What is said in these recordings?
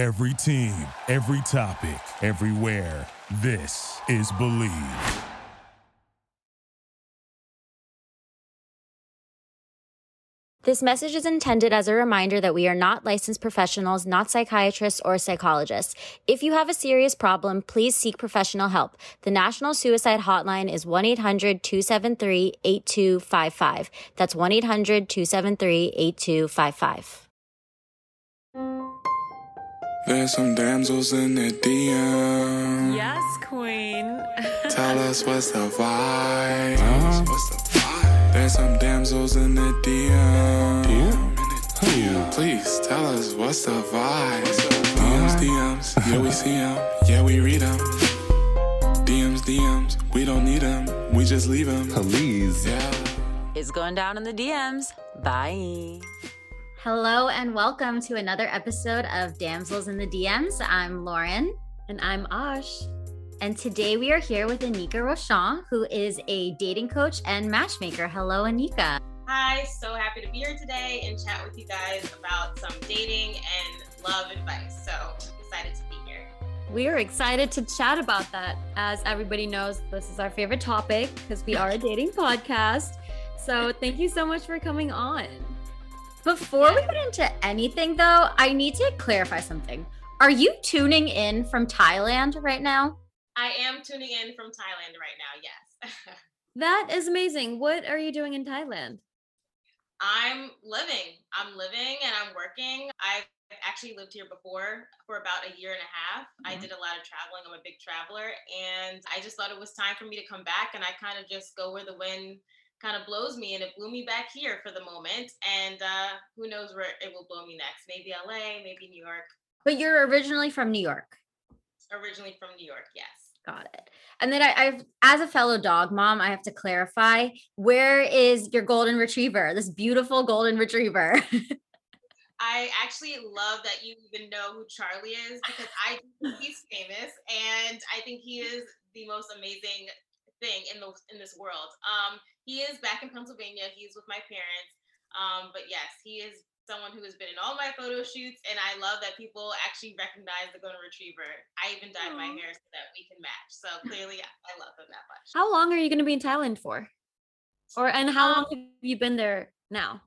Every team, every topic, everywhere. This is Believe. This message is intended as a reminder that we are not licensed professionals, not psychiatrists or psychologists. If you have a serious problem, please seek professional help. The National Suicide Hotline is 1-800-273-8255. That's 1-800-273-8255. There's some damsels in the DM. Yes, queen. Tell us what's the vibe. Uh-huh. What's the vibe? There's some damsels in the DM. DM? Who? Please tell us what's the vibe. What's the vibe? DMs, DMs. Yeah, we see them. Yeah, we read them. DMs, DMs. We don't need them. We just leave them. Please. Yeah. It's going down in the DMs. Bye. Hello and welcome to another episode of Damsels in the DMs. I'm Lauren. And I'm Ash. And today we are here with Anika Rochon, who is a dating coach and matchmaker. Hello, Anika. Hi, so happy to be here today and chat with you guys about some dating and love advice. So excited to be here. We are excited to chat about that. As everybody knows, this is our favorite topic because we are a dating podcast. So thank you so much for coming on. Before we get into anything, though, I need to clarify something. Are you tuning in from Thailand right now? I am tuning in from Thailand right now, yes. that is amazing. What are you doing in Thailand? I'm living. I'm living and I'm working. I've actually lived here before for about a year and a half. Mm-hmm. I did a lot of traveling. I'm a big traveler. And I just thought it was time for me to come back. And I kind of just go where the wind kind of blows me. And it blew me back here for the moment. And uh, who knows where it will blow me next? Maybe LA, maybe New York. But you're originally from New York. Originally from New York, yes. Got it. And then I, I've, as a fellow dog mom, I have to clarify where is your golden retriever, this beautiful golden retriever? I actually love that you even know who Charlie is because I think he's famous and I think he is the most amazing thing in the in this world. Um, he is back in Pennsylvania. He's with my parents. Um, but yes, he is someone who has been in all my photo shoots, and I love that people actually recognize the golden retriever. I even dyed Aww. my hair so that we can match. So clearly, I love him that much. How long are you going to be in Thailand for? Or and how um, long have you been there now?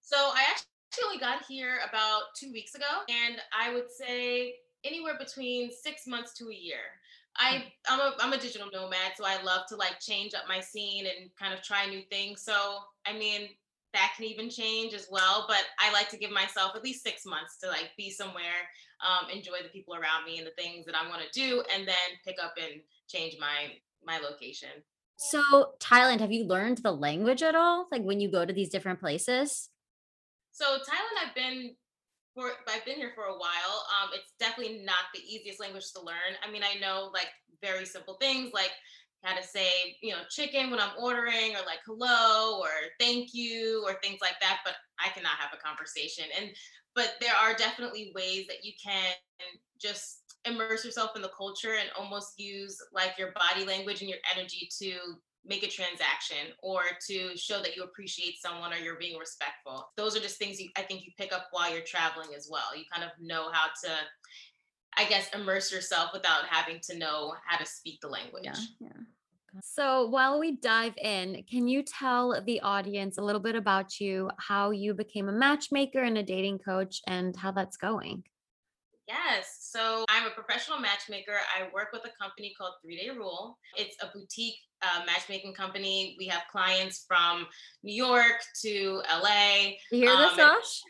So I actually only got here about two weeks ago, and I would say anywhere between six months to a year. I I'm a I'm a digital nomad, so I love to like change up my scene and kind of try new things. So I mean, that can even change as well. But I like to give myself at least six months to like be somewhere, um, enjoy the people around me and the things that I want to do, and then pick up and change my my location. So Thailand, have you learned the language at all? Like when you go to these different places? So Thailand, I've been for I've been here for a while. Um, it's definitely not the easiest language to learn. I mean, I know like very simple things like how to say, you know, chicken when I'm ordering or like hello or thank you or things like that, but I cannot have a conversation. And but there are definitely ways that you can just immerse yourself in the culture and almost use like your body language and your energy to make a transaction or to show that you appreciate someone or you're being respectful. Those are just things you, I think you pick up while you're traveling as well. You kind of know how to I guess immerse yourself without having to know how to speak the language. Yeah, yeah. So, while we dive in, can you tell the audience a little bit about you, how you became a matchmaker and a dating coach, and how that's going? Yes. So, I'm a professional matchmaker. I work with a company called Three Day Rule. It's a boutique uh, matchmaking company. We have clients from New York to LA. You hear um, this, Ash?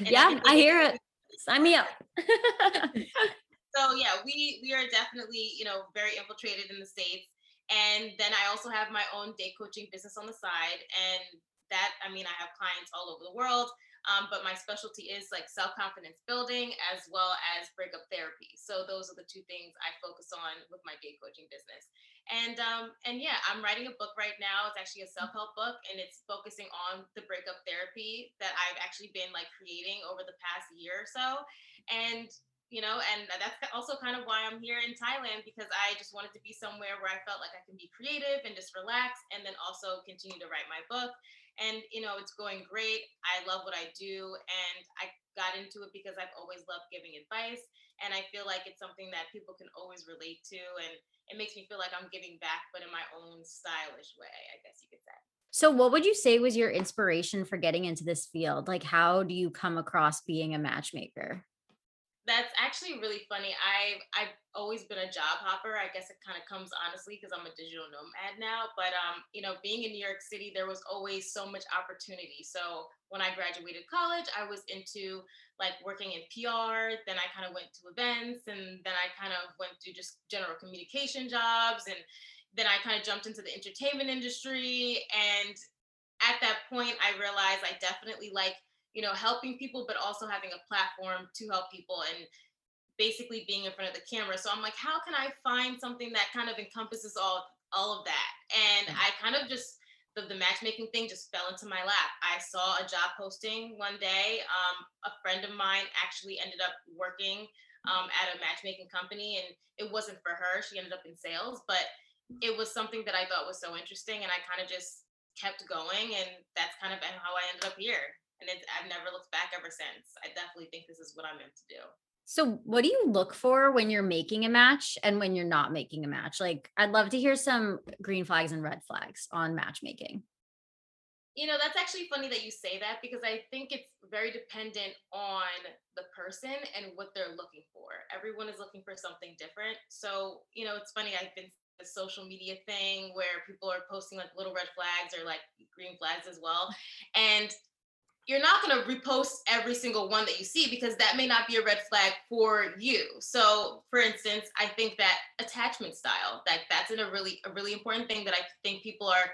Yeah, I hear it. Sign me up. so yeah, we we are definitely you know very infiltrated in the states, and then I also have my own day coaching business on the side, and that I mean I have clients all over the world. Um, but my specialty is like self confidence building as well as breakup therapy. So those are the two things I focus on with my day coaching business. And um, and yeah, I'm writing a book right now. It's actually a self help book, and it's focusing on the breakup therapy that I've actually been like creating over the past year or so. And you know, and that's also kind of why I'm here in Thailand because I just wanted to be somewhere where I felt like I can be creative and just relax, and then also continue to write my book. And you know, it's going great. I love what I do, and I got into it because I've always loved giving advice. And I feel like it's something that people can always relate to. And it makes me feel like I'm giving back, but in my own stylish way, I guess you could say. So, what would you say was your inspiration for getting into this field? Like, how do you come across being a matchmaker? That's actually really funny. I I've always been a job hopper. I guess it kind of comes honestly because I'm a digital nomad now. But um, you know, being in New York City, there was always so much opportunity. So when I graduated college, I was into like working in PR. Then I kind of went to events, and then I kind of went to just general communication jobs, and then I kind of jumped into the entertainment industry. And at that point, I realized I definitely like you know, helping people, but also having a platform to help people and basically being in front of the camera. So I'm like, how can I find something that kind of encompasses all all of that? And I kind of just the, the matchmaking thing just fell into my lap. I saw a job posting one day. Um, a friend of mine actually ended up working um, at a matchmaking company, and it wasn't for her. She ended up in sales, but it was something that I thought was so interesting, and I kind of just kept going, and that's kind of how I ended up here and it's I've never looked back ever since. I definitely think this is what I'm meant to do. So, what do you look for when you're making a match and when you're not making a match? Like, I'd love to hear some green flags and red flags on matchmaking. You know, that's actually funny that you say that because I think it's very dependent on the person and what they're looking for. Everyone is looking for something different. So, you know, it's funny. I've been the social media thing where people are posting like little red flags or like green flags as well. And you're not going to repost every single one that you see because that may not be a red flag for you. So, for instance, I think that attachment style, that that's in a really a really important thing that I think people are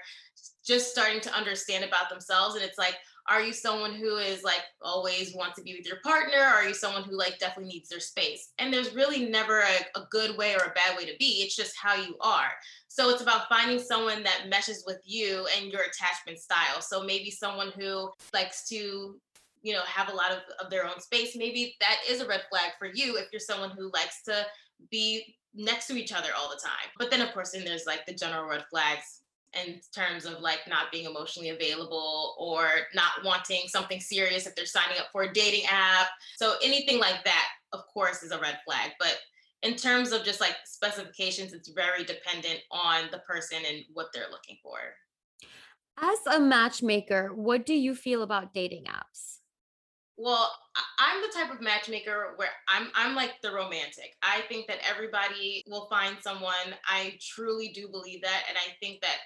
just starting to understand about themselves and it's like are you someone who is like always want to be with your partner? Or are you someone who like definitely needs their space? And there's really never a, a, good way or a bad way to be. It's just how you are. So it's about finding someone that meshes with you and your attachment style. So maybe someone who likes to you know have a lot of, of their own space. Maybe that is a red flag for you if you're someone who likes to be next to each other all the time. But then of course then there's like the general red flags in terms of like not being emotionally available or not wanting something serious if they're signing up for a dating app. So anything like that, of course, is a red flag. But in terms of just like specifications, it's very dependent on the person and what they're looking for. As a matchmaker, what do you feel about dating apps? Well, I'm the type of matchmaker where I'm I'm like the romantic. I think that everybody will find someone. I truly do believe that and I think that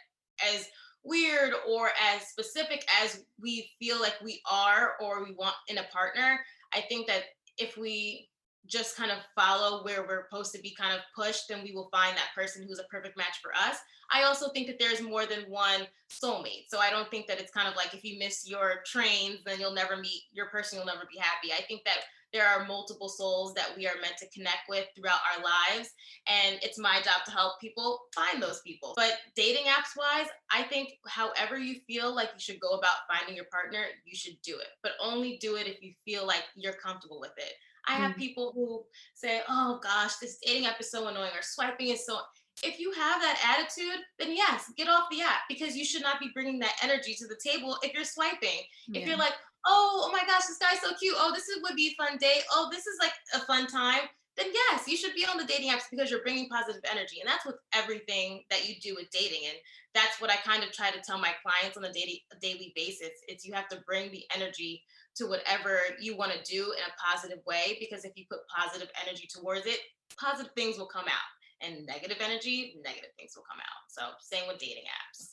as weird or as specific as we feel like we are or we want in a partner, I think that if we just kind of follow where we're supposed to be kind of pushed, then we will find that person who's a perfect match for us. I also think that there's more than one soulmate. So I don't think that it's kind of like if you miss your trains, then you'll never meet your person, you'll never be happy. I think that there are multiple souls that we are meant to connect with throughout our lives. And it's my job to help people find those people. But dating apps wise, I think however you feel like you should go about finding your partner, you should do it. But only do it if you feel like you're comfortable with it. I have mm. people who say, oh gosh, this dating app is so annoying or swiping is so. If you have that attitude, then yes, get off the app because you should not be bringing that energy to the table if you're swiping. Yeah. If you're like, oh, oh my gosh, this guy's so cute. Oh, this is, would be a fun date. Oh, this is like a fun time. Then yes, you should be on the dating apps because you're bringing positive energy, and that's with everything that you do with dating. And that's what I kind of try to tell my clients on a daily daily basis. It's you have to bring the energy to whatever you want to do in a positive way because if you put positive energy towards it, positive things will come out, and negative energy, negative things will come out. So same with dating apps.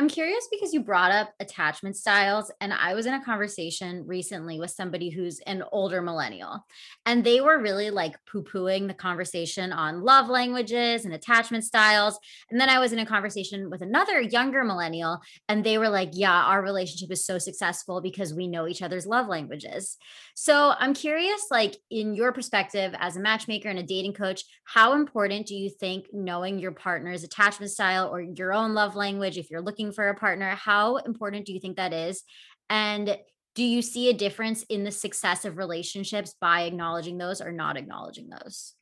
I'm curious because you brought up attachment styles, and I was in a conversation recently with somebody who's an older millennial, and they were really like poo pooing the conversation on love languages and attachment styles. And then I was in a conversation with another younger millennial, and they were like, Yeah, our relationship is so successful because we know each other's love languages. So I'm curious, like, in your perspective as a matchmaker and a dating coach, how important do you think knowing your partner's attachment style or your own love language, if you're looking for a partner, how important do you think that is? And do you see a difference in the success of relationships by acknowledging those or not acknowledging those?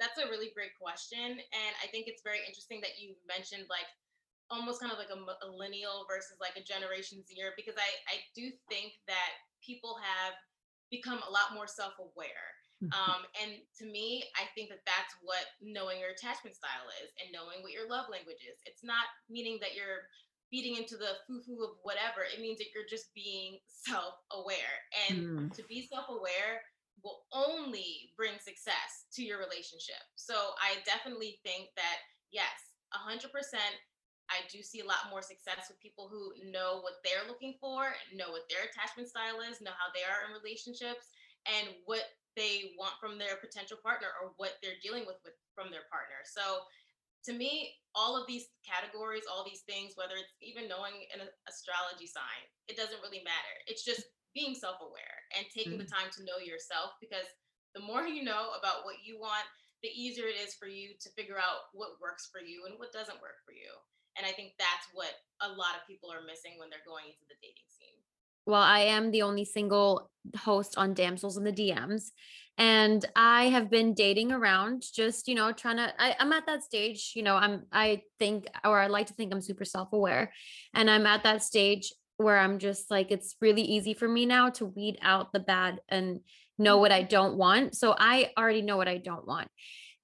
That's a really great question. And I think it's very interesting that you mentioned like almost kind of like a millennial versus like a generation Zer because I, I do think that people have become a lot more self-aware Mm-hmm. um, and to me i think that that's what knowing your attachment style is and knowing what your love language is it's not meaning that you're feeding into the foo-foo of whatever it means that you're just being self-aware and Mm. to be self-aware will only bring success to your relationship so i definitely think that yes 100% I do see a lot more success with people who know what they're looking for, know what their attachment style is, know how they are in relationships, and what they want from their potential partner or what they're dealing with, with from their partner. So to me, all of these categories, all these things, whether it's even knowing an astrology sign, it doesn't really matter. It's just being self-aware and taking the mm. time to know yourself because the more you know about what you want, the easier it is for you to figure out what works for you and what doesn't work for you. And I think that's what a lot of people are missing when they're going into the dating. Well, I am the only single host on Damsels in the DMs. And I have been dating around, just, you know, trying to, I, I'm at that stage, you know, I'm, I think, or I like to think I'm super self aware. And I'm at that stage where I'm just like, it's really easy for me now to weed out the bad and know what I mm-hmm. don't want. So I already know what I don't want.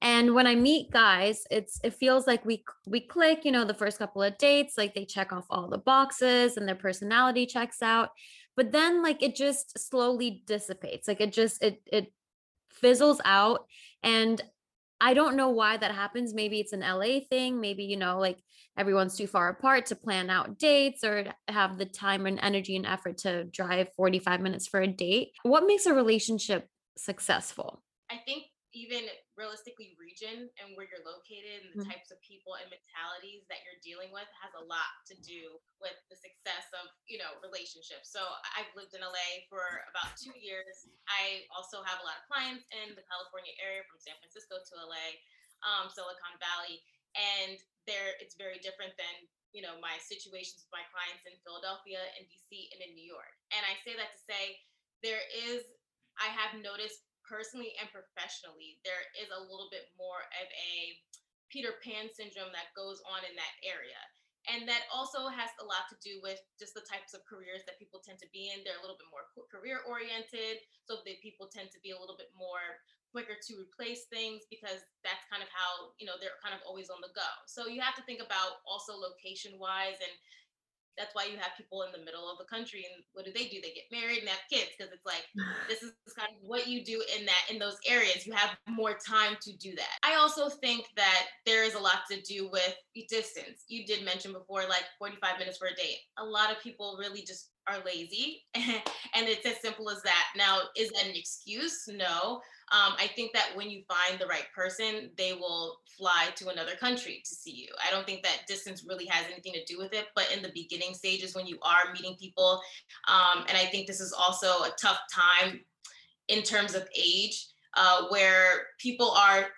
And when I meet guys, it's it feels like we we click, you know, the first couple of dates, like they check off all the boxes and their personality checks out. But then like it just slowly dissipates. Like it just it it fizzles out and I don't know why that happens. Maybe it's an LA thing, maybe you know, like everyone's too far apart to plan out dates or have the time and energy and effort to drive 45 minutes for a date. What makes a relationship successful? I think even realistically region and where you're located and the Mhm. types of people and mentalities that you're dealing with has a lot to do with the success of you know relationships. So i've lived in la for about two years. I also have a lot of clients in the california area from san francisco to la um, silicon valley and there it's very different than you know my situations with my clients in philadelphia and dc and in new york. And i say that to say there is i have noticed personally and professionally, there is a little bit more of a Peter Pan syndrome that goes on in that area. And that also has a lot to do with just the types of careers that people tend to be in. They're a little bit more career oriented. So the people tend to be a little bit more quicker to replace things because that's kind of how, you know, they're kind of always on the go. So you have to think about also location wise and that's why you have people in the middle of the country and what do they do? They get married and have kids because it's like this is kind of what you do in that in those areas. You have more time to do that. I also think that there is a lot to do with distance. You did mention before like 45 minutes for a date a lot of people really just are lazy and it's as simple as that. Now is that an excuse? No um, I think that when you find the right person, they will fly to another country to see you. I don't think that distance really has anything to do with it, but in the beginning stages when you are meeting people, um, and I think this is also a tough time in terms of age, uh, where people are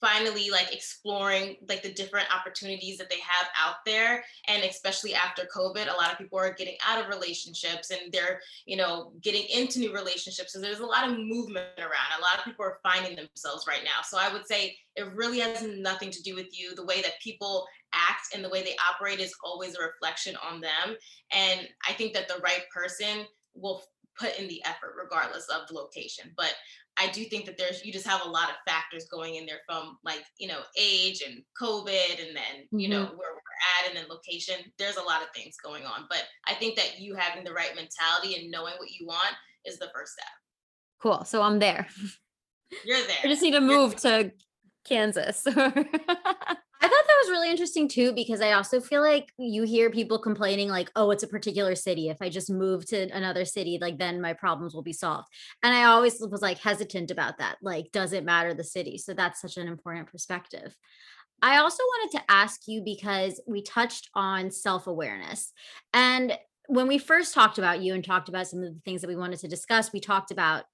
finally like exploring like the different opportunities that they have out there. And especially after covid a lot of people are getting out of relationships and they're you know getting into new relationships. So there's a lot of movement around. A lot of people are finding themselves right now. So i would say it really has nothing to do with you. The way that people act and the way they operate is always a reflection on them. And i think that the right person will put in the effort regardless of the location. But I do think that there's you just have a lot of factors going in there from like you know age and COVID and then you know Mhm. where we're at and then location. There's a lot of things going on, but I think that you having the right mentality and knowing what you want is the first step. Cool. So I'm there. You're there. I just need to move to Kansas. Really interesting too, because I also feel like you hear people complaining, like, oh, it's a particular city. If I just move to another city, like, then my problems will be solved. And I always was like hesitant about that. Like, does it matter the city? So that's such an important perspective. I also wanted to ask you because we touched on self awareness. And when we first talked about you and talked about some of the things that we wanted to discuss, we talked about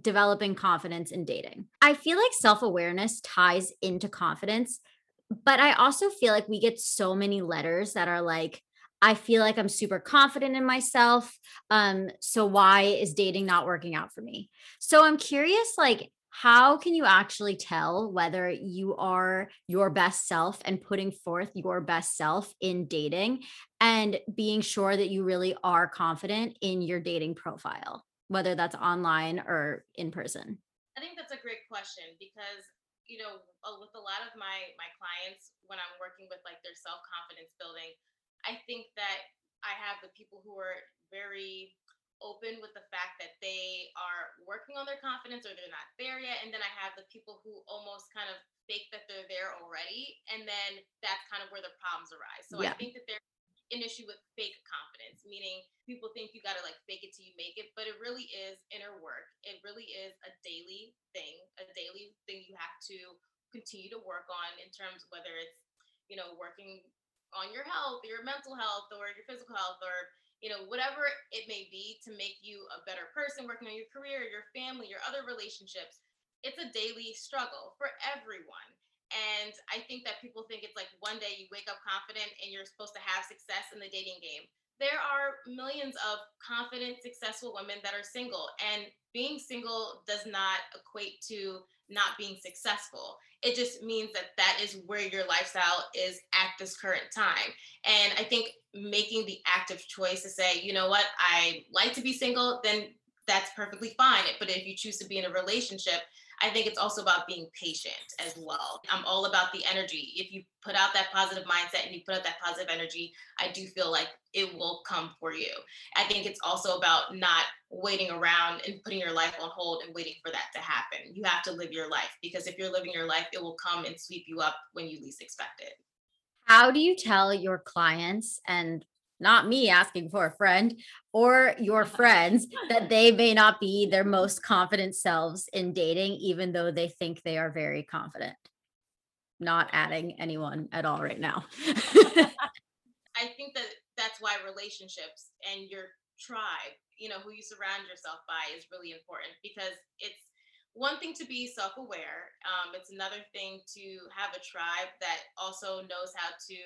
developing confidence in dating. I feel like self awareness ties into confidence, but I also feel like we get so many letters that are like, I feel like I'm super confident in myself. Um, so why is dating not working out for me? So I'm curious, like, how can you actually tell whether you are your best self and putting forth your best self in dating and being sure that you really are confident in your dating profile? whether that's online or in person? I think that's a great question because you know with a lot of my my clients when I'm working with like their self confidence building, I think that I have the people who are very open with the fact that they are working on their confidence or they're not there yet. And then I have the people who almost kind of fake that they're there already. And then that's kind of where the problems arise. So yeah. I think that there's an issue with fake confidence, meaning people think you got to like fake it till you make it, but it really is inner work. It really is a daily thing, a daily thing you have to continue to work on in terms of whether it's, you know, working on your health, your mental health, or your physical health, or you know, whatever it may be to make you a better person, working on your career, your family, your other relationships. It's a daily struggle for everyone. And I think that people think it's like one day you wake up confident and you're supposed to have success in the dating game. There are millions of confident, successful women that are single, and being single does not equate to not being successful. It just means that that is where your lifestyle is at this current time. And I think making the active choice to say, you know what, I like to be single, then that's perfectly fine. But if you choose to be in a relationship, I think it's also about being patient as well. I'm all about the energy. If you put out that positive mindset and you put out that positive energy, I do feel like it will come for you. I think it's also about not waiting around and putting your life on hold and waiting for that to happen. You have to live your life because if you're living your life, it will come and sweep you up when you least expect it. How do you tell your clients and not me asking for a friend or your friends that they may not be their most confident selves in dating, even though they think they are very confident. Not adding anyone at all right now. I think that that's why relationships and your tribe, you know, who you surround yourself by is really important because it's one thing to be self-aware. Um, it's another thing to have a tribe that also knows how to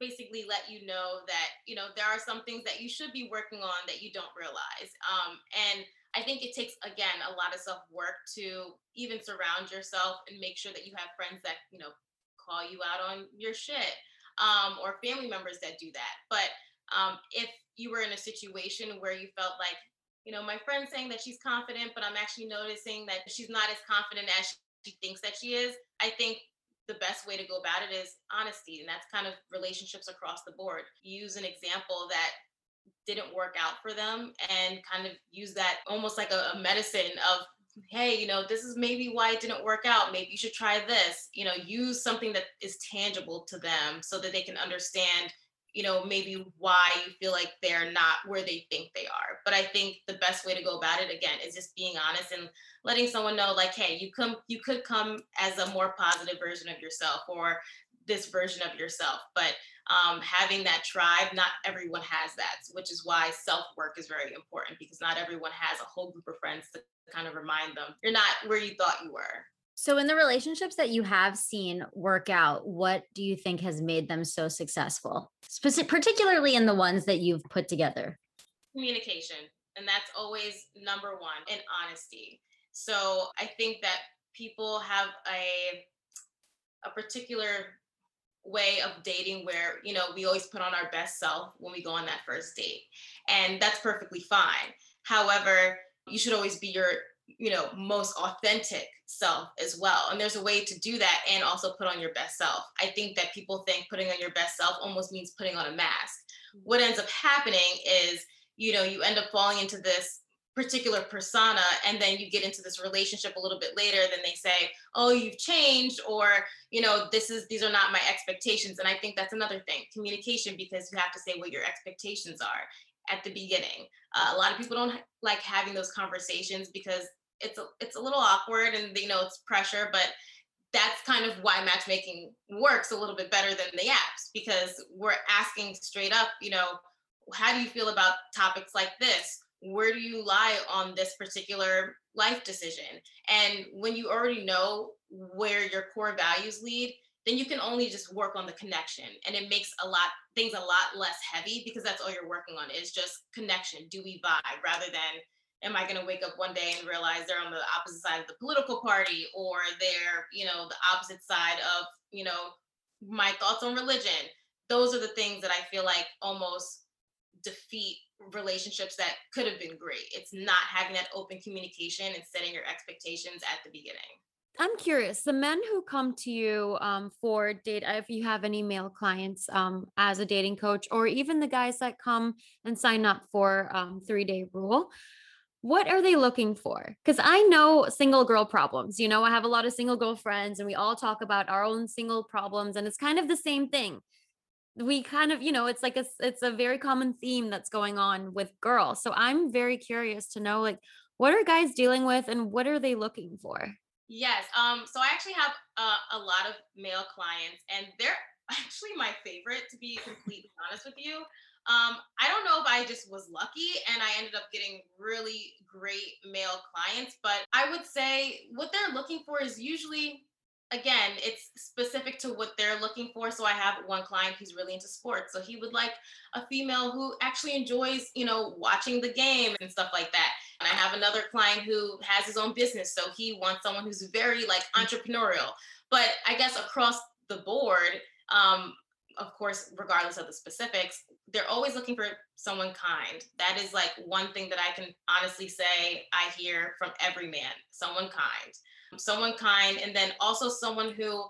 basically let you know that you know there are some things that you should be working on that you don't realize um, and i think it takes again a lot of self work to even surround yourself and make sure that you have friends that you know call you out on your shit um, or family members that do that. But um, if you were in a situation where you felt like you know my friend's saying that she's confident but i'm actually noticing that she's not as confident as she thinks that she is i think the best way to go about it is honesty. And that's kind of relationships across the board. Use an example that didn't work out for them and kind of use that almost like a, a medicine of hey you know this is maybe why it didn't work out maybe you should try this you know use something that is tangible to them so that they can understand you know maybe why you feel like they're not where they think they are. But i think the best way to go about it again is just being honest and letting someone know like hey you come you could come as a more positive version of yourself or this version of yourself. But um, having that tribe not everyone has that which is why self work is very important because not everyone has a whole group of friends to kind of remind them. You're not where you thought you were so, in the relationships that you have seen work out, what do you think has made them so successful, Speci- particularly in the ones that you've put together? Communication. And that's always number one, and honesty. So, I think that people have a a particular way of dating where you know we always put on our best self when we go on that first date and that's perfectly fine however you should always be your you know most authentic self as well. And there's a way to do that and also put on your best self. I think that people think putting on your best self almost means putting on a mask. Mm. what ends up happening is you know you end up falling into this particular persona and then you get into this relationship a little bit later then they say oh you've changed or you know this is these are not my expectations. And i think that's another thing communication because you have to say what your expectations are at the beginning. Uh, a lot of people don't like having those conversations because it's a, it's a little awkward and you know it's pressure but that's kind of why matchmaking works a little bit better than the apps because we're asking straight up you know how do you feel about topics like this? Where do you lie on this particular life decision? And when you already know where your core values lead then you can only just work on the connection and it makes a lot things a lot less heavy because that's all you're working on is just connection do we vibe rather than am I going to wake up one day and realize they're on the opposite side of the political party or they're, you know, the opposite side of, you know, my thoughts on religion? Those are the things that I feel like almost defeat relationships that could have been great. It's not having that open communication and setting your expectations at the beginning. I'm curious, the men who come to you um, for date, if you have any male clients um, as a dating coach, or even the guys that come and sign up for um, three day rule, what are they looking for? Because I know single girl problems. You know, I have a lot of single girl friends, and we all talk about our own single problems, and it's kind of the same thing. We kind of, you know, it's like a, it's a very common theme that's going on with girls. So I'm very curious to know, like, what are guys dealing with, and what are they looking for? Yes. Um. So I actually have uh, a lot of male clients, and they're actually my favorite, to be completely honest with you. Um, I don't know if I just was lucky and I ended up getting really great male clients, but I would say what they're looking for is usually again, it's specific to what they're looking for. So I have one client who's really into sports. So he would like a female who actually enjoys, you know, watching the game and stuff like that. And I have another client who has his own business. So he wants someone who's very like entrepreneurial. But I guess across the board, um, of course, regardless of the specifics, they're always looking for someone kind. That is like one thing that I can honestly say I hear from every man someone kind, someone kind, and then also someone who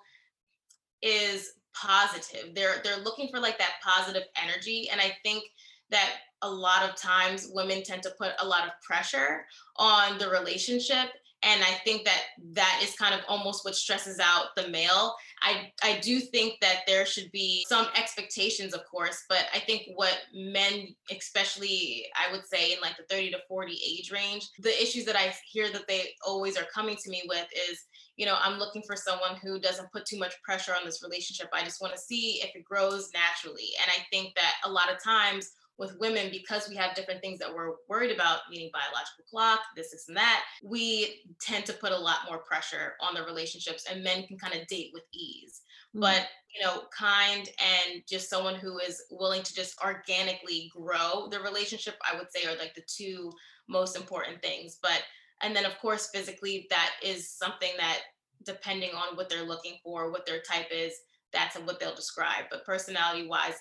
is positive. They're they're looking for like that positive energy. And I think that a lot of times women tend to put a lot of pressure on the relationship and i think that that is kind of almost what stresses out the male. I i do think that there should be some expectations of course but i think what men especially i would say in like the 30 to 40 age range the issues that i hear that they always are coming to me with is you know i'm looking for someone who doesn't put too much pressure on this relationship. I just want to see if it grows naturally. And i think that a lot of times with women because we have different things that we're worried about, meaning biological clock, this, this, and that, we tend to put a lot more pressure on the relationships and men can kind of date with ease. Mm-hmm. But, you know, kind and just someone who is willing to just organically grow the relationship, I would say are like the two most important things. But, and then of course, physically, that is something that depending on what they're looking for, what their type is, that's what they'll describe. But personality wise,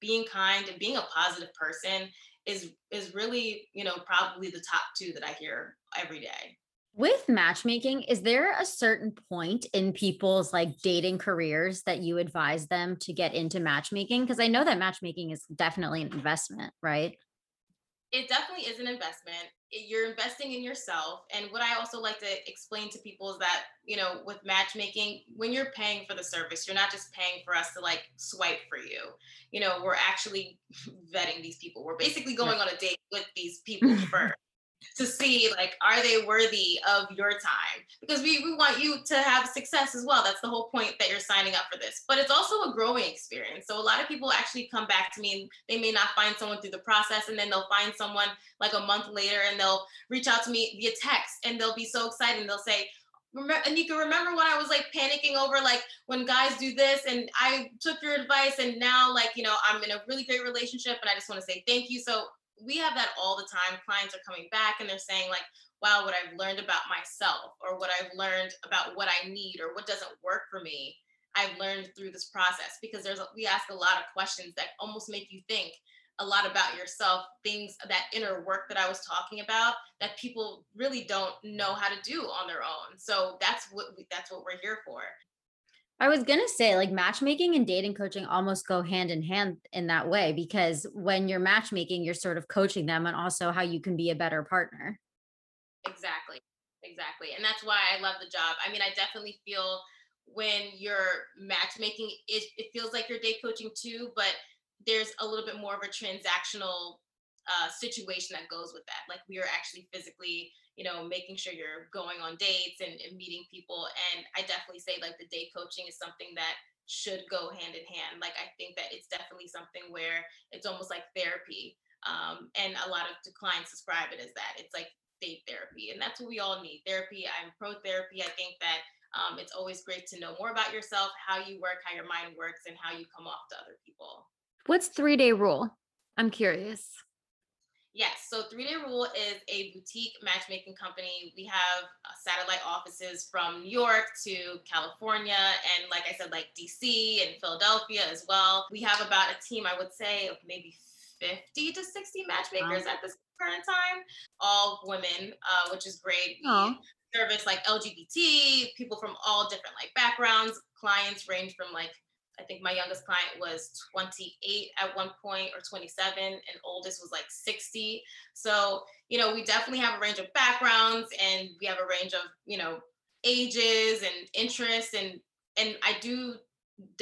being kind and being a positive person is is really you know probably the top two that i hear every day. With matchmaking is there a certain point in people's like dating careers that you advise them to get into matchmaking? Because i know that matchmaking is definitely an investment right? It definitely is an investment. You're investing in yourself. And what I also like to explain to people is that, you know, with matchmaking, when you're paying for the service, you're not just paying for us to like swipe for you. You know, we're actually vetting these people. We're basically going on a date with these people first to see like are they worthy of your time? Because we, we want you to have success as well. That's the whole point that you're signing up for this. But it's also a growing experience. So a lot of people actually come back to me and they may not find someone through the process and then they'll find someone like a month later and they'll reach out to me via text and they'll be so excited and they'll say Anika, remember when I was like panicking over like when guys do this and I took your advice and now like, you know, I'm in a really great relationship and I just want to say thank you. So we have that all the time. Clients are coming back and they're saying, like, wow, what I've learned about myself or what I've learned about what I need or what doesn't work for me, I've learned through this process because there's a, we ask a lot of questions that almost make you think a lot about yourself, things that inner work that I was talking about that people really don't know how to do on their own. So that's what we, that's what we're here for. I was going to say, like, matchmaking and dating coaching almost go hand in hand in that way because when you're matchmaking, you're sort of coaching them and also how you can be a better partner. Exactly. Exactly. And that's why I love the job. I mean, I definitely feel when you're matchmaking, it, it feels like you're date coaching too, but there's a little bit more of a transactional uh, situation that goes with that. Like, we are actually physically you know, making sure you're going on dates and, and meeting people. And I definitely say like the date coaching is something that should go hand in hand. Like I think that it's definitely something where it's almost like therapy. Um, and a lot of clients describe it as that. It's like date therapy, and that's what we all need. Therapy. I'm pro therapy. I think that um, it's always great to know more about yourself, how you work, how your mind works, and how you come off to other people. What's three day rule? I'm curious. Yes. So Three Day Rule is a boutique matchmaking company. We have uh, satellite offices from New York to California, and like I said, like DC and Philadelphia as well. We have about a team, I would say, of maybe 50 to 60 matchmakers wow. at this current time, all women, uh, which is great. We service like LGBT, people from all different like backgrounds. Clients range from like I think my youngest client was 28 at one point or 27 and oldest was like 60. So, you know, we definitely have a range of backgrounds and we have a range of, you know, ages and interests and and I do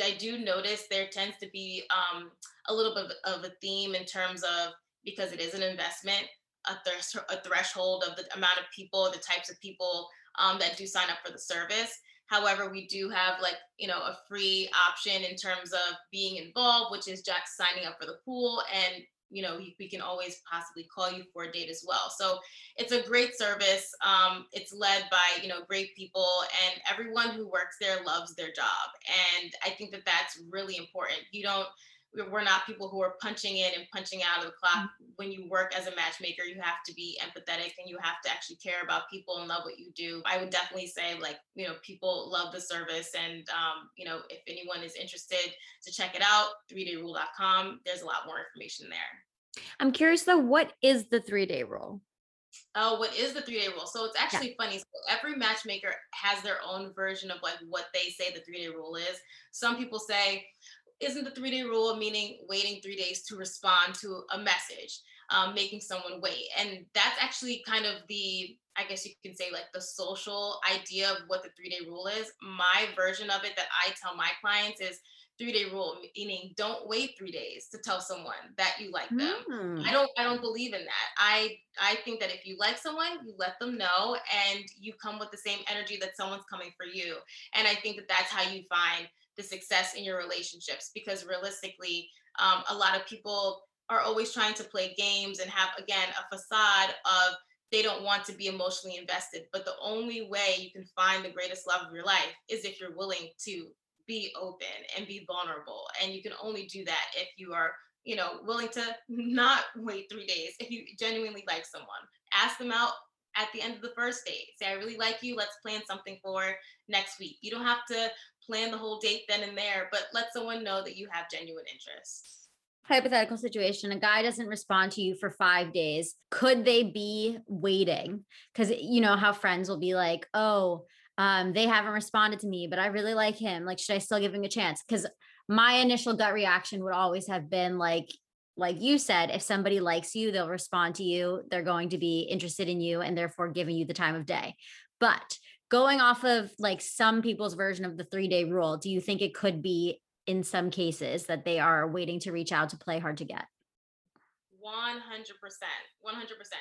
I do notice there tends to be um, a little bit of a theme in terms of because it is an investment, a, th- a threshold of the amount of people, the types of people um, that do sign up for the service. However, we do have like, you know, a free option in terms of being involved, which is just signing up for the pool. And, you know, we, can always possibly call you for a date as well. So it's a great service. Um, it's led by, you know, great people and everyone who works there loves their job. And I think that that's really important. You don't, we're not people who are punching in and punching out of the clock. Mm-hmm. When you work as a matchmaker, you have to be empathetic and you have to actually care about people and love what you do. I would definitely say, like, you know, people love the service. And, um, you know, if anyone is interested to check it out, 3dayrule.com, there's a lot more information there. I'm curious though, what is the three day rule? Oh, what is the three day rule? So it's actually yeah. funny. So every matchmaker has their own version of like what they say the three day rule is. Some people say, isn't the three day rule meaning waiting three days to respond to a message, um, making someone wait? And that's actually kind of the, I guess you can say, like the social idea of what the three day rule is. My version of it that I tell my clients is three day rule meaning don't wait three days to tell someone that you like them mm. i don't i don't believe in that i i think that if you like someone you let them know and you come with the same energy that someone's coming for you and i think that that's how you find the success in your relationships because realistically um, a lot of people are always trying to play games and have again a facade of they don't want to be emotionally invested but the only way you can find the greatest love of your life is if you're willing to be open and be vulnerable and you can only do that if you are you know willing to not wait three days if you genuinely like someone. Ask them out at the end of the first date say i really like you. Let's plan something for next week. You don't have to plan the whole date then and there, but let someone know that you have genuine interest. Hypothetical situation a guy doesn't respond to you for five days. Could they be waiting? Because you know how friends will be like, oh, um, they haven't responded to me, but I really like him. Like, should I still give him a chance? Because my initial gut reaction would always have been like, like you said, if somebody likes you, they'll respond to you. They're going to be interested in you and therefore giving you the time of day. But going off of like some people's version of the three day rule, do you think it could be in some cases that they are waiting to reach out to play hard to get? 100%. 100%.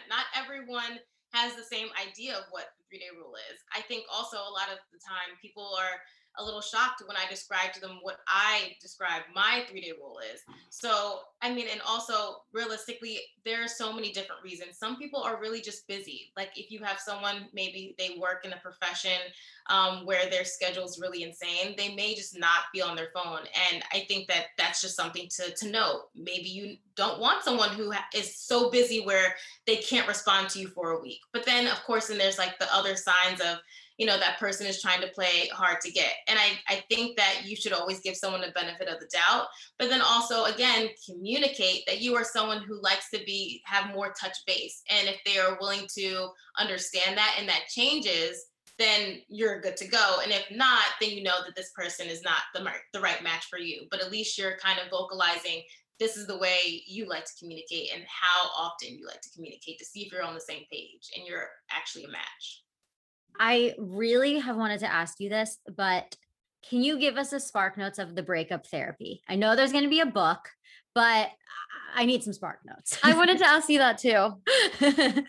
Not everyone has the same idea of what the three day rule is. I think also a lot of the time people are a little shocked when I describe to them what I describe my three day rule is. So, I mean, and also realistically, there are so many different reasons. Some people are really just busy. Like if you have someone, maybe they work in a profession um, where their schedule is really insane, they may just not be on their phone. And I think that that's just something to, to note. Maybe you don't want someone who is so busy where they can't respond to you for a week. But then, of course, and there's like the other signs of, you know that person is trying to play hard to get. And i i think that you should always give someone the benefit of the doubt but then also again communicate that you are someone who likes to be have more touch base. And if they are willing to understand that and that changes then you're good to go. And if not then you know that this person is not the the right match for you. But at least you're kind of vocalizing this is the way you like to communicate and how often you like to communicate to see if you're on the same page and you're actually a match I really have wanted to ask you this, but can you give us a spark notes of the breakup therapy? I know there's going to be a book, but I need some spark notes. I wanted to ask you that too.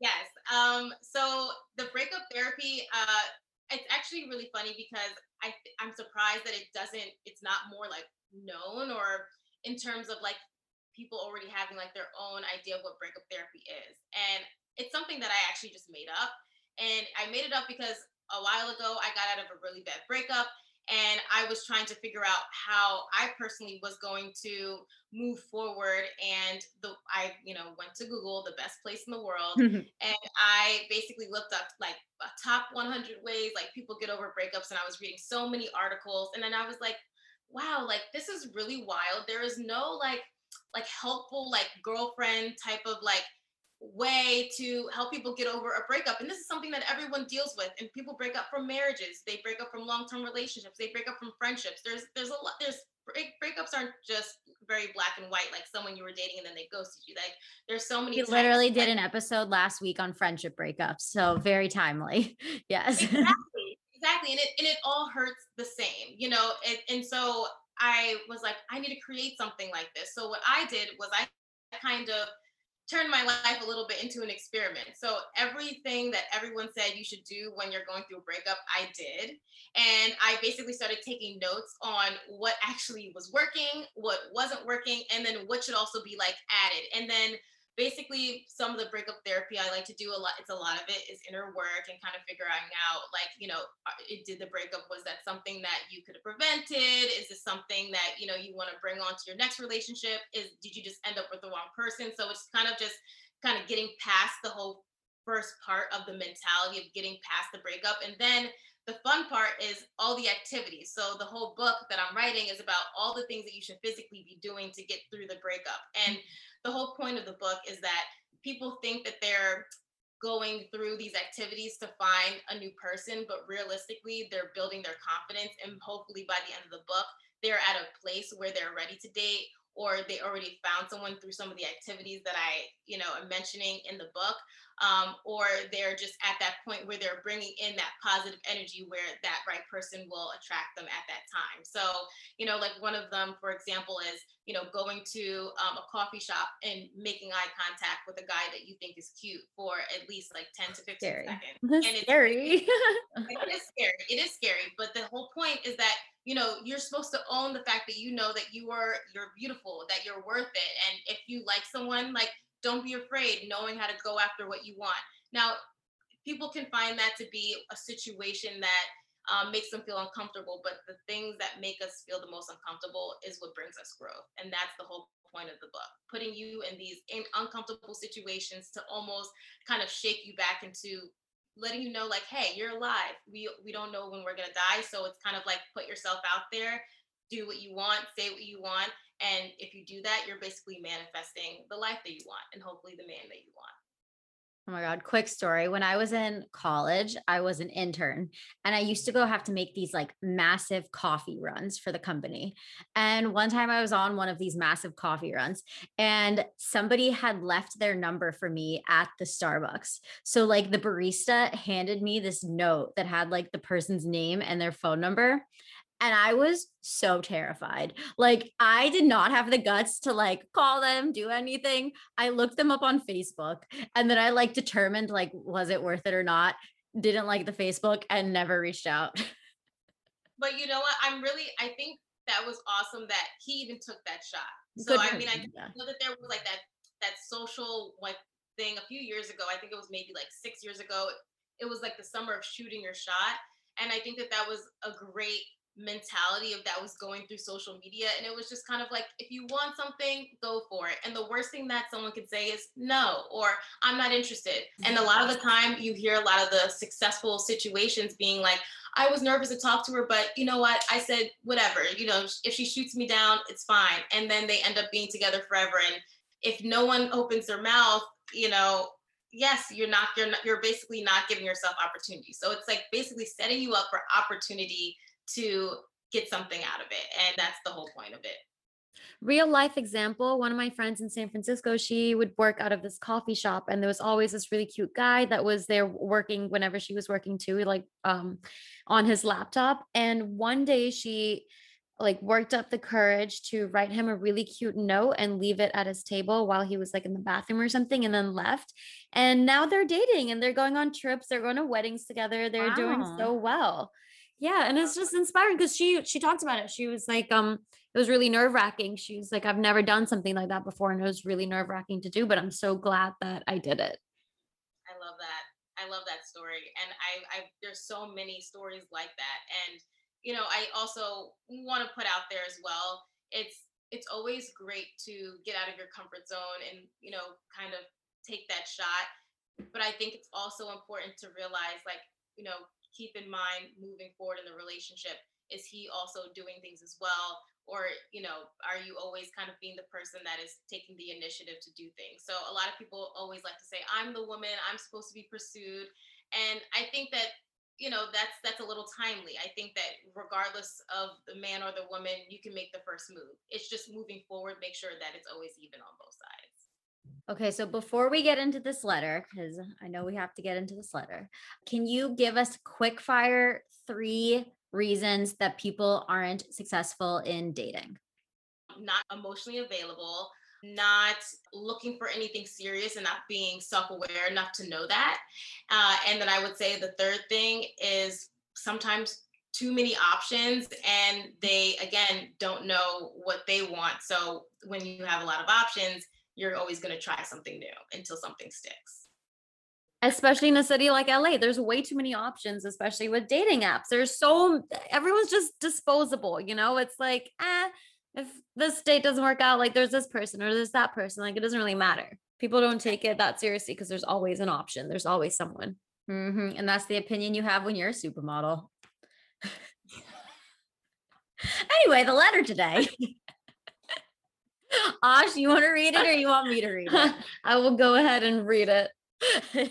yes. Um, so the breakup therapy, uh, it's actually really funny because I I'm surprised that it doesn't, it's not more like known or in terms of like people already having like their own idea of what breakup therapy is. And it's something that I actually just made up. And I made it up because a while ago I got out of a really bad breakup and I was trying to figure out how I personally was going to move forward. And the I, you know, went to Google, the best place in the world, mm-hmm. and I basically looked up like a top 100 ways like people get over breakups, and I was reading so many articles, and then I was like, wow, like this is really wild. There is no like like helpful like girlfriend type of like way to help people get over a breakup. And this is something that everyone deals with and people break up from marriages they break up from long-term relationships they break up from friendships. There's there's a lot there's break, breakups aren't just very black and white like someone you were dating and then they ghosted you. Like there's so many we literally did an episode last week on friendship breakups so very timely. Yes. Exactly exactly and it and it all hurts the same you know and, and so i was like i need to create something like this. So what i did was i kind of turned my life a little bit into an experiment. So everything that everyone said you should do when you're going through a breakup, I did. And I basically started taking notes on what actually was working, what wasn't working, and then what should also be like added. And then basically some of the breakup therapy I like to do a lot. It's a lot of it is inner work and kind of figuring out like, you know, uh, it did the breakup, was that something that you could have prevented? Is this something that, you know, you want to bring on to your next relationship? Is did you just end up with the wrong person? So it's kind of just kind of getting past the whole first part of the mentality of getting past the breakup. And then the fun part is all the activities. So the whole book that I'm writing is about all the things that you should physically be doing to get through the breakup. And the whole point of the book is that people think that they're going through these activities to find a new person, but realistically, they're building their confidence. And hopefully, by the end of the book, they're at a place where they're ready to date or they already found someone through some of the activities that I, you know, am mentioning in the book um, or they're just at that point where they're bringing in that positive energy where that right person will attract them at that time. So, you know, like one of them, for example, is, you know, going to um, a coffee shop and making eye contact with a guy that you think is cute for at least like 10 to 15 scary. seconds. That's and it's scary. it is scary. It is scary. But the whole point is that you know you're supposed to own the fact that you know that you are you're beautiful that you're worth it and if you like someone like don't be afraid knowing how to go after what you want. Now people can find that to be a situation that um, makes them feel uncomfortable but the things that make us feel the most uncomfortable is what brings us growth and that's the whole point of the book putting you in these in uncomfortable situations to almost kind of shake you back into letting you know like hey you're alive. We we don't know when we're going to die so it's kind of like put yourself out there do what you want say what you want and if you do that, you're basically manifesting the life that you want and hopefully the man that you want. Oh my God. Quick story. When I was in college, I was an intern and I used to go have to make these like massive coffee runs for the company. And one time I was on one of these massive coffee runs and somebody had left their number for me at the Starbucks. So, like, the barista handed me this note that had like the person's name and their phone number and I was so terrified. Like I did not have the guts to like call them, do anything. I looked them up on Facebook and then I like determined like was it worth it or not. Didn't like the Facebook and never reached out. But you know what? I'm really I think that was awesome that he even took that shot. So Good I mean I yeah. know that there was like that that social like thing a few years ago. I think it was maybe like 6 years ago. It was like the summer of shooting your shot and I think that that was a great mentality of that was going through social media and it was just kind of like if you want something go for it. And the worst thing that someone could say is no or i'm not interested. And a lot of the time you hear a lot of the successful situations being like i was nervous to talk to her but you know what? I said whatever you know if she shoots me down it's fine. And then they end up being together forever and if no one opens their mouth you know yes you're not you're not you're basically not giving yourself opportunity. So it's like basically setting you up for opportunity to get something out of it. And that's the whole point of it. Real life example one of my friends in San Francisco, she would work out of this coffee shop, and there was always this really cute guy that was there working whenever she was working too, like um, on his laptop. And one day she like worked up the courage to write him a really cute note and leave it at his table while he was like in the bathroom or something and then left and now they're dating and they're going on trips they're going to weddings together they're wow. doing so well yeah and it's just inspiring because she she talked about it. She was like um it was really nerve wracking she was like i've never done something like that before and it was really nerve wracking to do but i'm so glad that i did it. I love that. I love that story and i i there's so many stories like that and you know i also want to put out there as well it's it's always great to get out of your comfort zone and you know kind of take that shot but i think it's also important to realize like you know keep in mind moving forward in the relationship is he also doing things as well? Or you know are you always kind of being the person that is taking the initiative to do things? So a lot of people always like to say i'm the woman i'm supposed to be pursued. And i think that you know that's that's a little timely. I think that regardless of the man or the woman you can make the first move. It's just moving forward make sure that it's always even on both sides Okay, so before we get into this letter, because I know we have to get into this letter, can you give us quick fire three reasons that people aren't successful in dating? Not emotionally available, not looking for anything serious and not being self-aware enough to know that. Uh, and then I would say the third thing is sometimes too many options and they again don't know what they want. So when you have a lot of options, you're always going to try something new until something sticks. Especially in a city like LA, there's way too many options, especially with dating apps. There's so everyone's just disposable, you know? It's like, eh, if this date doesn't work out, like there's this person or there's that person, like it doesn't really matter. People don't take it that seriously because there's always an option. There's always someone. Mm-hmm. And that's the opinion you have when you're a supermodel. anyway, the letter today. Ash, you want to read it or you want me to read it? I will go ahead and read it.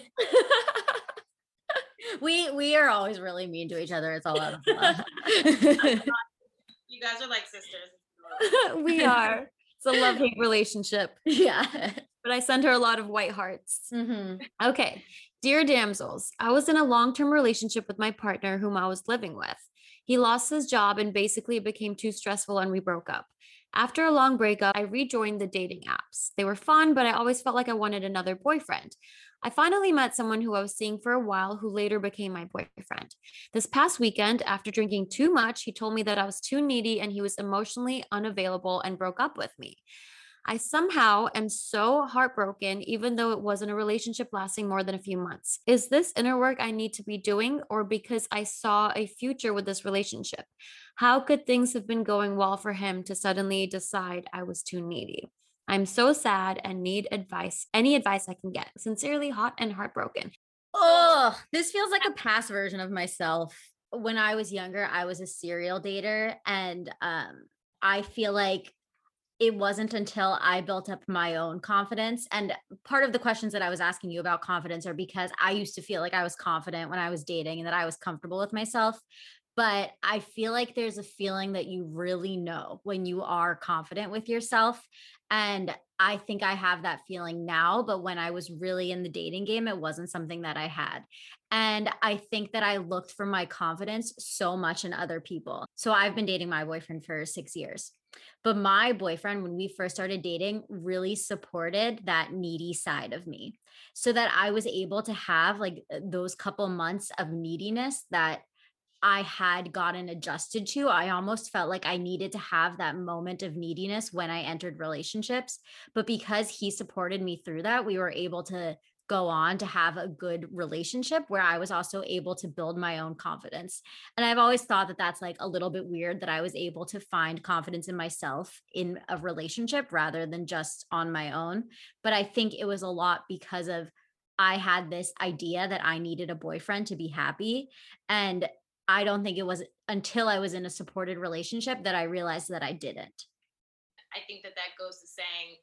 we we are always really mean to each other. It's all out of love. you guys are like sisters. we are. It's a love hate relationship. Yeah. But I send her a lot of white hearts. Mm-hmm. Okay. Dear damsels, I was in a long term relationship with my partner whom I was living with. He lost his job and basically it became too stressful and we broke up. After a long breakup, I rejoined the dating apps. They were fun, but I always felt like I wanted another boyfriend. I finally met someone who I was seeing for a while who later became my boyfriend. This past weekend, after drinking too much, he told me that I was too needy and he was emotionally unavailable and broke up with me. I somehow am so heartbroken, even though it wasn't a relationship lasting more than a few months. Is this inner work I need to be doing, or because I saw a future with this relationship? How could things have been going well for him to suddenly decide I was too needy? I'm so sad and need advice, any advice I can get. Sincerely, hot and heartbroken. Oh, this feels like a past version of myself. When I was younger, I was a serial dater, and um, I feel like it wasn't until I built up my own confidence. And part of the questions that I was asking you about confidence are because I used to feel like I was confident when I was dating and that I was comfortable with myself. But I feel like there's a feeling that you really know when you are confident with yourself. And I think I have that feeling now. But when I was really in the dating game, it wasn't something that I had. And I think that I looked for my confidence so much in other people. So I've been dating my boyfriend for six years. But my boyfriend, when we first started dating, really supported that needy side of me so that I was able to have like uh, those couple months of neediness that I had gotten adjusted to. I almost felt like I needed to have that moment of neediness when I entered relationships. But because he supported me through that, we were able to go on to have a good relationship where I was also able to build my own confidence. And I've always thought that that's like a little bit weird that I was able to find confidence in myself in a relationship rather than just on my own. But I think it was a lot because of I had this idea that I needed a boyfriend to be happy. And I don't think it was until I was in a supported relationship that I realized that I didn't. I think that that goes to saying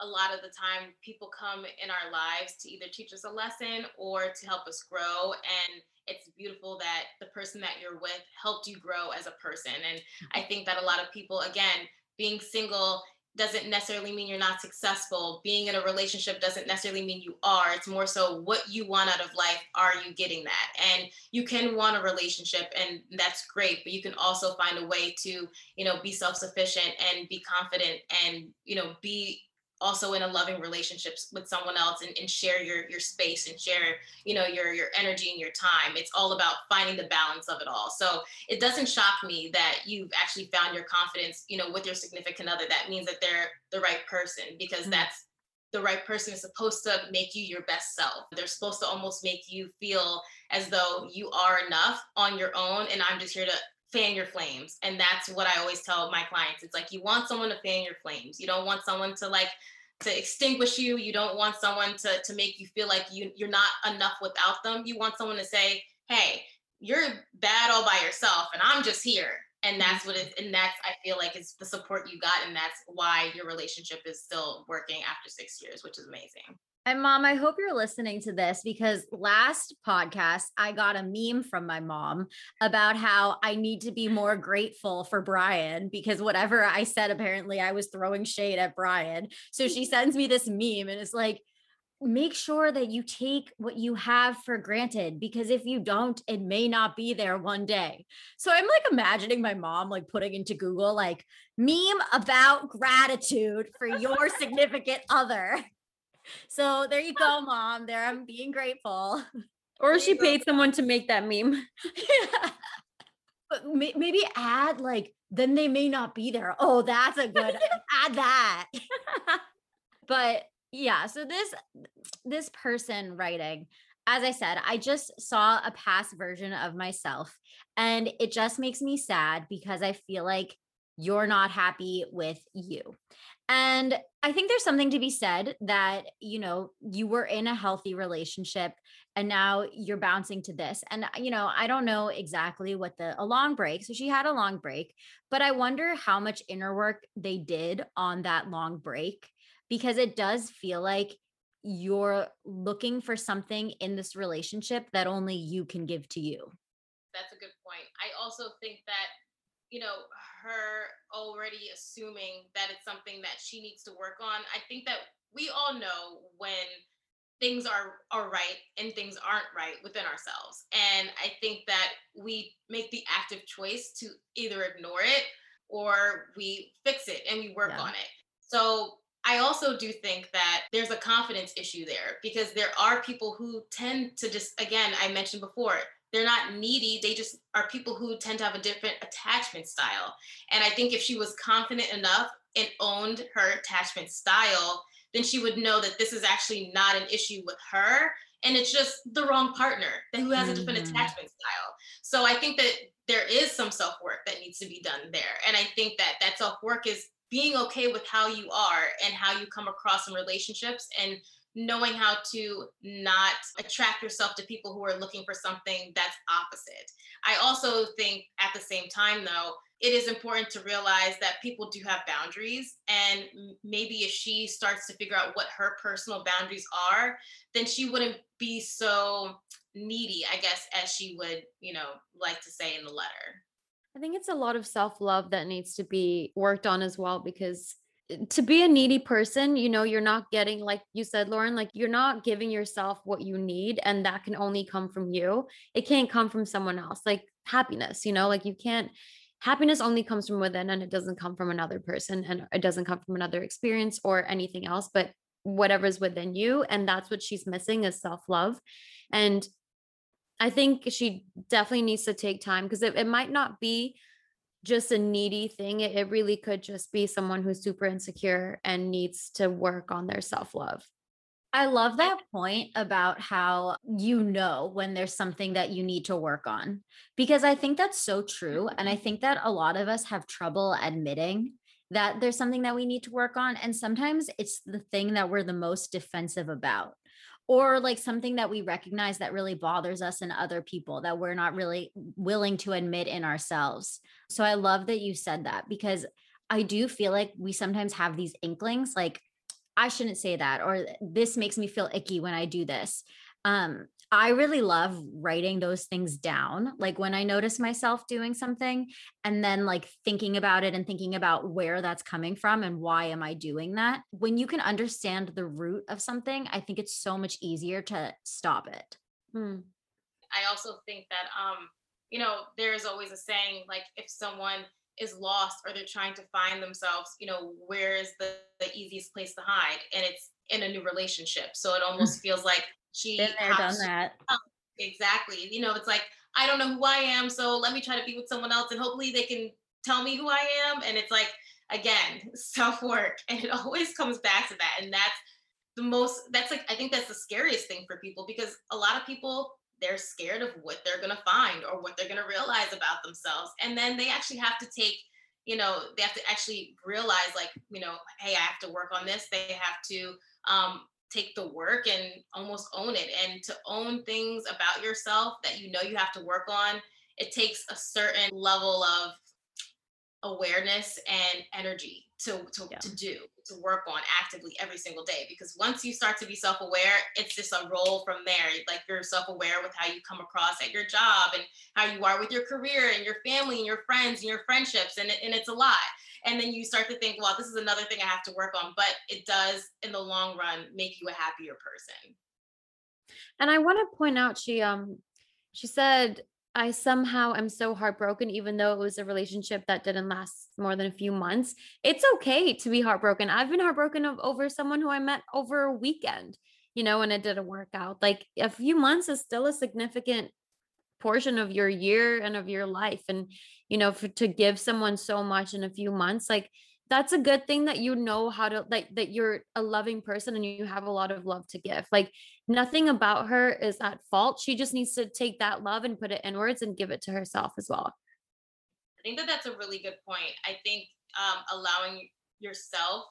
a lot of the time people come in our lives to either teach us a lesson or to help us grow and it's beautiful that the person that you're with helped you grow as a person and i think that a lot of people again being single doesn't necessarily mean you're not successful. Being in a relationship doesn't necessarily mean you are. It's more so what you want out of life are you getting that? And you can want a relationship and that's great but you can also find a way to you know be self-sufficient and be confident and you know be also in a loving relationships with someone else and, and share your your space and share you know your your energy and your time it's all about finding the balance of it all so it doesn't shock me that you've actually found your confidence you know with your significant other that means that they're the right person because mm-hmm. that's the right person is supposed to make you your best self. They're supposed to almost make you feel as though you are enough on your own. And I'm just here to fan your flames. And that's what I always tell my clients. It's like you want someone to fan your flames. You don't want someone to like to extinguish you. You don't want someone to to make you feel like you you're not enough without them. You want someone to say, "Hey, you're bad all by yourself and I'm just here. And that's what it and that's I feel like is the support you got and that's why your relationship is still working after 6 years, which is amazing. And mom, I hope you're listening to this because last podcast I got a meme from my mom about how I need to be more grateful for Brian because whatever I said, apparently I was throwing shade at Brian. So she sends me this meme and it's like, make sure that you take what you have for granted because if you don't, it may not be there one day. So I'm like imagining my mom like putting into Google like meme about gratitude for your significant other. So there you go, mom. There I'm being grateful. Or she paid someone to make that meme. yeah. But maybe add like, then they may not be there. Oh, that's a good add that. but yeah, so this this person writing, as I said, I just saw a past version of myself and it just makes me sad because I feel like you're not happy with you. And I think there's something to be said that, you know, you were in a healthy relationship and now you're bouncing to this. And, uh, you know, I don't know exactly what the, a long break. So she had a long break, but I wonder how much inner work they did on that long break because it does feel like you're looking for something in this relationship that only you can give to you. That's a good point. I also think that, you know, her already assuming that it's something that she needs to work on. I think that we all know when things are are right and things aren't right within ourselves. And I think that we make the active choice to either ignore it or we fix it and we work yeah. on it. So I also do think that there's a confidence issue there because there are people who tend to just, again, I mentioned before, they're not needy. They just are people who tend to have a different attachment style. And I think if she was confident enough and owned her attachment style, then she would know that this is actually not an issue with her. And it's just the wrong partner who has a different mm-hmm. attachment style. So I think that there is some self work that needs to be done there. And I think that that self work is being okay with how you are and how you come across in relationships and knowing how to not attract yourself to people who are looking for something that's opposite. I also think at the same time, though, it is important to realize that people do have boundaries. And maybe if she starts to figure out what her personal boundaries are, then she wouldn't be so needy, I guess, as she would, you know, like to say in the letter. I think it's a lot of self love that needs to be worked on as well because to be a needy person, you know, you're not getting, like you said, Lauren, like you're not giving yourself what you need. And that can only come from you. It can't come from someone else. Like happiness, you know, like you can't, happiness only comes from within and it doesn't come from another person and it doesn't come from another experience or anything else, but whatever's within you. And that's what she's missing is self love. And I think she definitely needs to take time because it, it might not be just a needy thing. It, it really could just be someone who's super insecure and needs to work on their self love. I love that point about how you know when there's something that you need to work on because I think that's so true. And I mm-hmm. think that a lot of us have trouble admitting that there's something that we need to work on. And sometimes it's the thing that we're the most defensive about or like something that we recognize that really bothers us in other people that we're not really willing to admit in ourselves. So I love that you said that because I do feel like we sometimes have these inklings like I shouldn't say that or this makes me feel icky when I do this. Um I really love writing those things down. Like when I notice myself doing something and then like thinking about it and thinking about where that's coming from and why am I doing that. When you can understand the root of something, I think it's so much easier to stop it. Hmm. I also think that um you know, there's always a saying like if someone is lost or they're trying to find themselves, you know, where is the, the easiest place to hide? And it's in a new relationship. So it hmm. almost feels like she been there, done that. Exactly. You know, it's like I don't know who I am, so let me try to be with someone else, and hopefully they can tell me who I am. And it's like again, self work, and it always comes back to that. And that's the most. That's like I think that's the scariest thing for people because a lot of people they're scared of what they're gonna find or what they're gonna realize about themselves, and then they actually have to take you know they have to actually realize like you know hey i have to work on this they have to um, take the work and almost own it. And to own things about yourself that you know you have to work on it takes a certain level of awareness and energy to to, yeah. to do to work on actively every single day. Because once you start to be self-aware it's just a roll from there. Like you're self-aware with how you come across at your job and how you are with your career and your family and your friends and your friendships. And, and it's a lot and then you start to think well this is another thing i have to work on but it does in the long run make you a happier person and i want to point out she um she said I somehow am so heartbroken, even though it was a relationship that didn't last more than a few months. It's okay to be heartbroken. I've been heartbroken of, over someone who I met over a weekend, you know, and it didn't work out. Like a few months is still a significant portion of your year and of your life. And, you know, for, to give someone so much in a few months, like that's a good thing that you know how to like that you're a loving person and you have a lot of love to give. Like nothing about her is at fault. She just needs to take that love and put it inwards and give it to herself as well. I think that that's a really good point. I think um, allowing yourself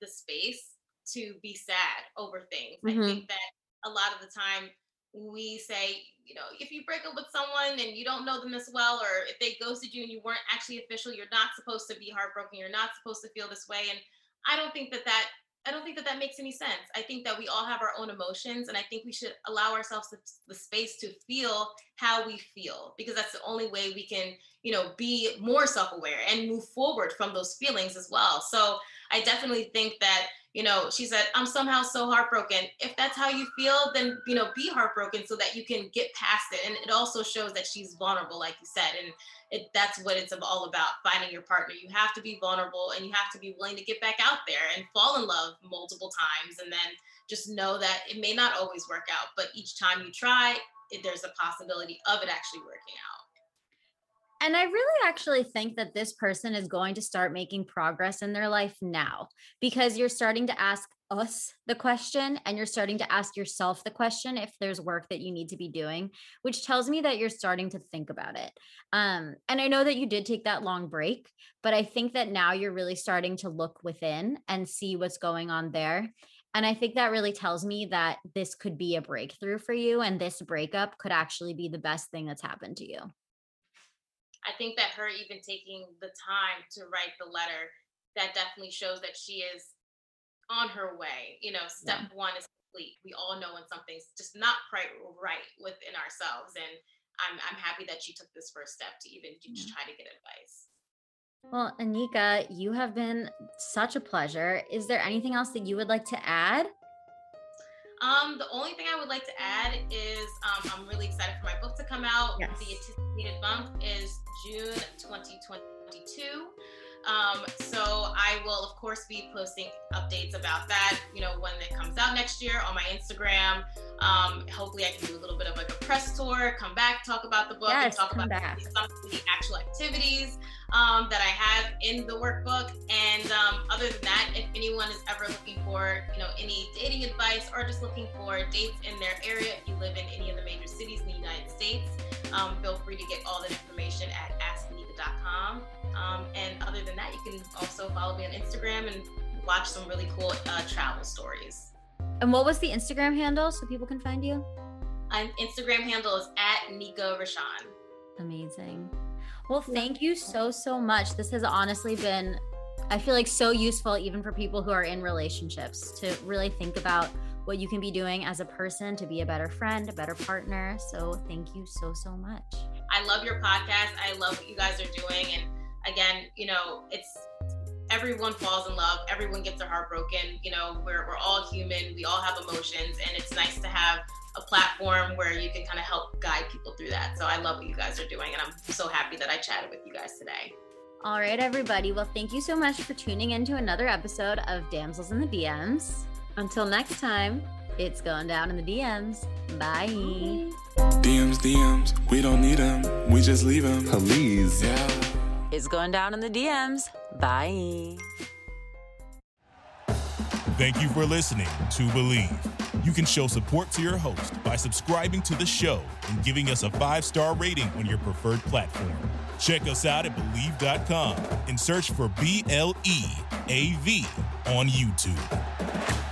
the space to be sad over things. Mm-hmm. i think that a lot of the time we say, you know, if you break up with someone and you don't know them as well, or if they ghosted you and you weren't actually official, you're not supposed to be heartbroken. You're not supposed to feel this way. And I don't think that that I don't think that that makes any sense. I think that we all have our own emotions, and I think we should allow ourselves the, the, space to feel how we feel because that's the only way we can, you know, be more self-aware and move forward from those feelings as well. So I definitely think that you know, she said, I'm somehow so heartbroken. If that's how you feel, then, you know, be heartbroken so that you can get past it. And it also shows that she's vulnerable, like you said. And it, that's what it's all about finding your partner. You have to be vulnerable and you have to be willing to get back out there and fall in love multiple times. And then just know that it may not always work out, but each time you try, it, there's a possibility of it actually working out. And I really actually think that this person is going to start making progress in their life now because you're starting to ask us the question and you're starting to ask yourself the question if there's work that you need to be doing which tells me that you're starting to think about it. Um and i know that you did take that long break but i think that now you're really starting to look within and see what's going on there. And i think that really tells me that this could be a breakthrough for you and this breakup could actually be the best thing that's happened to you I think that her even taking the time to write the letter, that definitely shows that she is on her way. You know, step yeah. one is complete. We all know when something's just not quite right within ourselves. And I'm I'm happy that she took this first step to even yeah. just try to get advice. Well, Anika, you have been such a pleasure. Is there anything else that you would like to add? Um, the only thing I would like to add is um, I'm really excited for my book to come out. Yes. The anticipated month is June 2022. Um, so I will, of course, be posting updates about that, you know, when it comes out next year on my Instagram. Um, hopefully, I can do a little bit of like a press tour, come back, talk about the book, yes, and talk about back. some of the actual activities um, that I have in the workbook. And um, other than that, if anyone is ever looking for, you know, any dating advice or just looking for dates in their area, if you live in any of the major cities in the United States, um, feel free to get all that information at askanika.com. Um, and other than that, you can also follow me on Instagram and watch some really cool uh, travel stories. And what was the Instagram handle so people can find you? My Instagram handle is at Nico Rashan. Amazing. Well, thank you so, so much. This has honestly been, I feel like, so useful even for people who are in relationships to really think about what you can be doing as a person to be a better friend, a better partner. So, thank you so, so much. I love your podcast. I love what you guys are doing. And again, you know, it's everyone falls in love, everyone gets their heart broken. You know, we're, we're all human, we all have emotions, and it's nice to have a platform where you can kind of help guide people through that. So I love what you guys are doing, and I'm so happy that I chatted with you guys today. All right, everybody. Well, thank you so much for tuning in to another episode of Damsels in the DMs. Until next time, it's going down in the DMs. Bye. DMs, DMs, we don't need them. We just leave them. Please. Yeah. It's going down in the DMs. Bye. Thank you for listening to Bleav. You can show support to your host by subscribing to the show and giving us a five star rating on your preferred platform. Check us out at Bleav.com and search for B L E A V on YouTube.